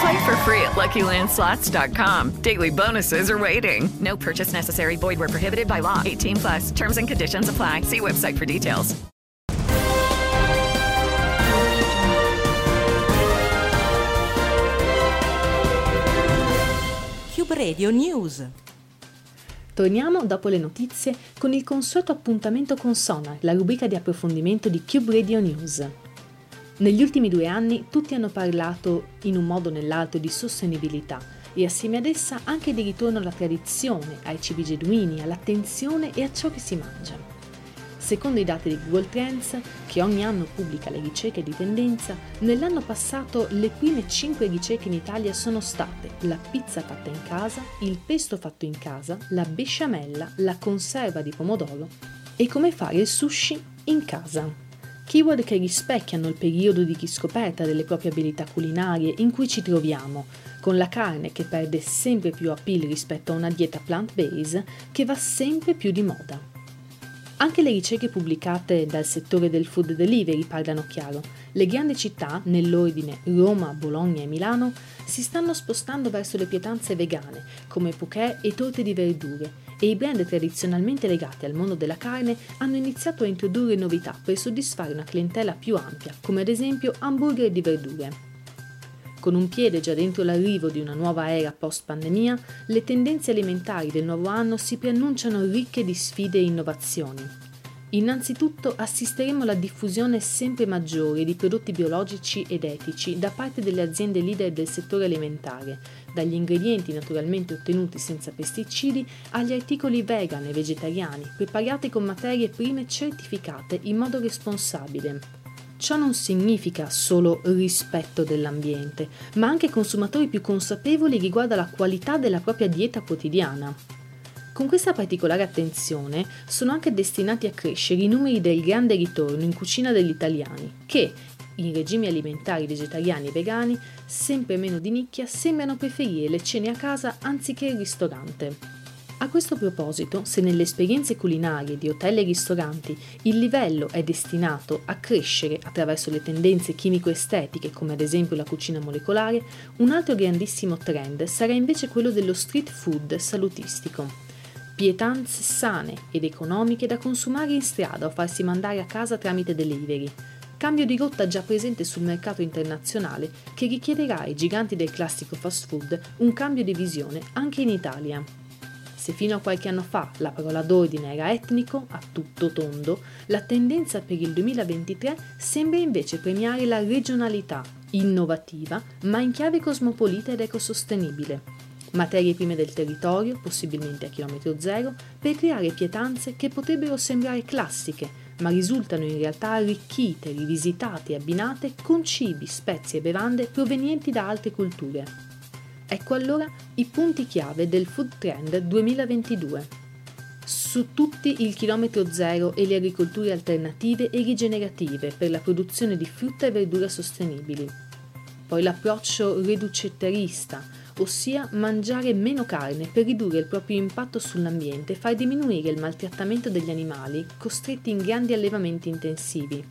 Play for free at LuckyLandSlots.com. Daily bonuses are waiting. No purchase necessary. Void where prohibited by law. 18 plus. Terms and conditions apply. See website for details. Cube Radio News. Torniamo dopo le notizie con il consueto appuntamento con Sonar, la rubrica di approfondimento di Cube Radio News. Negli ultimi due anni tutti hanno parlato in un modo o nell'altro di sostenibilità e assieme ad essa anche di ritorno alla tradizione, ai cibi genuini, all'attenzione e a ciò che si mangia. Secondo i dati di Google Trends, che ogni anno pubblica le ricerche di tendenza, nell'anno passato le prime 5 ricerche in Italia sono state la pizza fatta in casa, il pesto fatto in casa, la besciamella, la conserva di pomodoro e come fare il sushi in casa. Keyword che rispecchiano il periodo di riscoperta delle proprie abilità culinarie in cui ci troviamo, con la carne che perde sempre più appeal rispetto a una dieta plant-based che va sempre più di moda. Anche le ricerche pubblicate dal settore del food delivery parlano chiaro. Le grandi città, nell'ordine Roma, Bologna e Milano, si stanno spostando verso le pietanze vegane, come poké e torte di verdure, e i brand tradizionalmente legati al mondo della carne hanno iniziato a introdurre novità per soddisfare una clientela più ampia, come ad esempio hamburger di verdure. Con un piede già dentro l'arrivo di una nuova era post-pandemia, le tendenze alimentari del nuovo anno si preannunciano ricche di sfide e innovazioni. Innanzitutto assisteremo alla diffusione sempre maggiore di prodotti biologici ed etici da parte delle aziende leader del settore alimentare, dagli ingredienti naturalmente ottenuti senza pesticidi agli articoli vegan e vegetariani, preparati con materie prime certificate in modo responsabile. Ciò non significa solo rispetto dell'ambiente, ma anche consumatori più consapevoli riguardo alla qualità della propria dieta quotidiana. Con questa particolare attenzione sono anche destinati a crescere i numeri del grande ritorno in cucina degli italiani, che, in regimi alimentari vegetariani e vegani, sempre meno di nicchia, sembrano preferire le cene a casa anziché il ristorante. A questo proposito, se nelle esperienze culinarie di hotel e ristoranti il livello è destinato a crescere attraverso le tendenze chimico-estetiche, come ad esempio la cucina molecolare, un altro grandissimo trend sarà invece quello dello street food salutistico. Pietanze sane ed economiche da consumare in strada o farsi mandare a casa tramite delivery. Cambio di rotta già presente sul mercato internazionale che richiederà ai giganti del classico fast food un cambio di visione anche in Italia. Se fino a qualche anno fa la parola d'ordine era etnico, a tutto tondo, la tendenza per il 2023 sembra invece premiare la regionalità, innovativa, ma in chiave cosmopolita ed ecosostenibile. Materie prime del territorio, possibilmente a chilometro zero, per creare pietanze che potrebbero sembrare classiche, ma risultano in realtà arricchite, rivisitate e abbinate con cibi, spezie e bevande provenienti da altre culture. Ecco allora i punti chiave del Food Trend 2022. Su tutti il chilometro zero e le agricolture alternative e rigenerative per la produzione di frutta e verdura sostenibili. Poi l'approccio riducettarista, ossia mangiare meno carne per ridurre il proprio impatto sull'ambiente e far diminuire il maltrattamento degli animali costretti in grandi allevamenti intensivi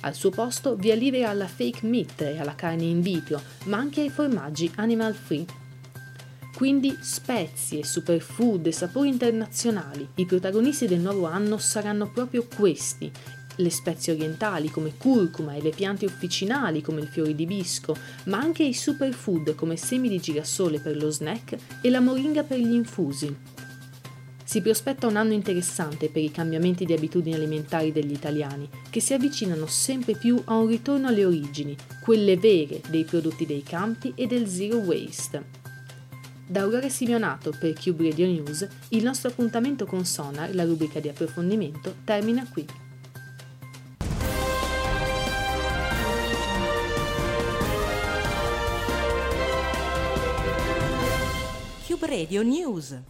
al suo posto via libera alla fake meat e alla carne in vitro, ma anche ai formaggi animal free. Quindi spezie, superfood e sapori internazionali, i protagonisti del nuovo anno saranno proprio questi, le spezie orientali come curcuma e le piante officinali come il fiore di bisco, ma anche i superfood come semi di girasole per lo snack e la moringa per gli infusi. Si prospetta un anno interessante per i cambiamenti di abitudini alimentari degli italiani, che si avvicinano sempre più a un ritorno alle origini, quelle vere dei prodotti dei campi e del zero waste. Da Aurora Simeonato per Cube Radio News, il nostro appuntamento con Sonar, la rubrica di approfondimento, termina qui. Radio News.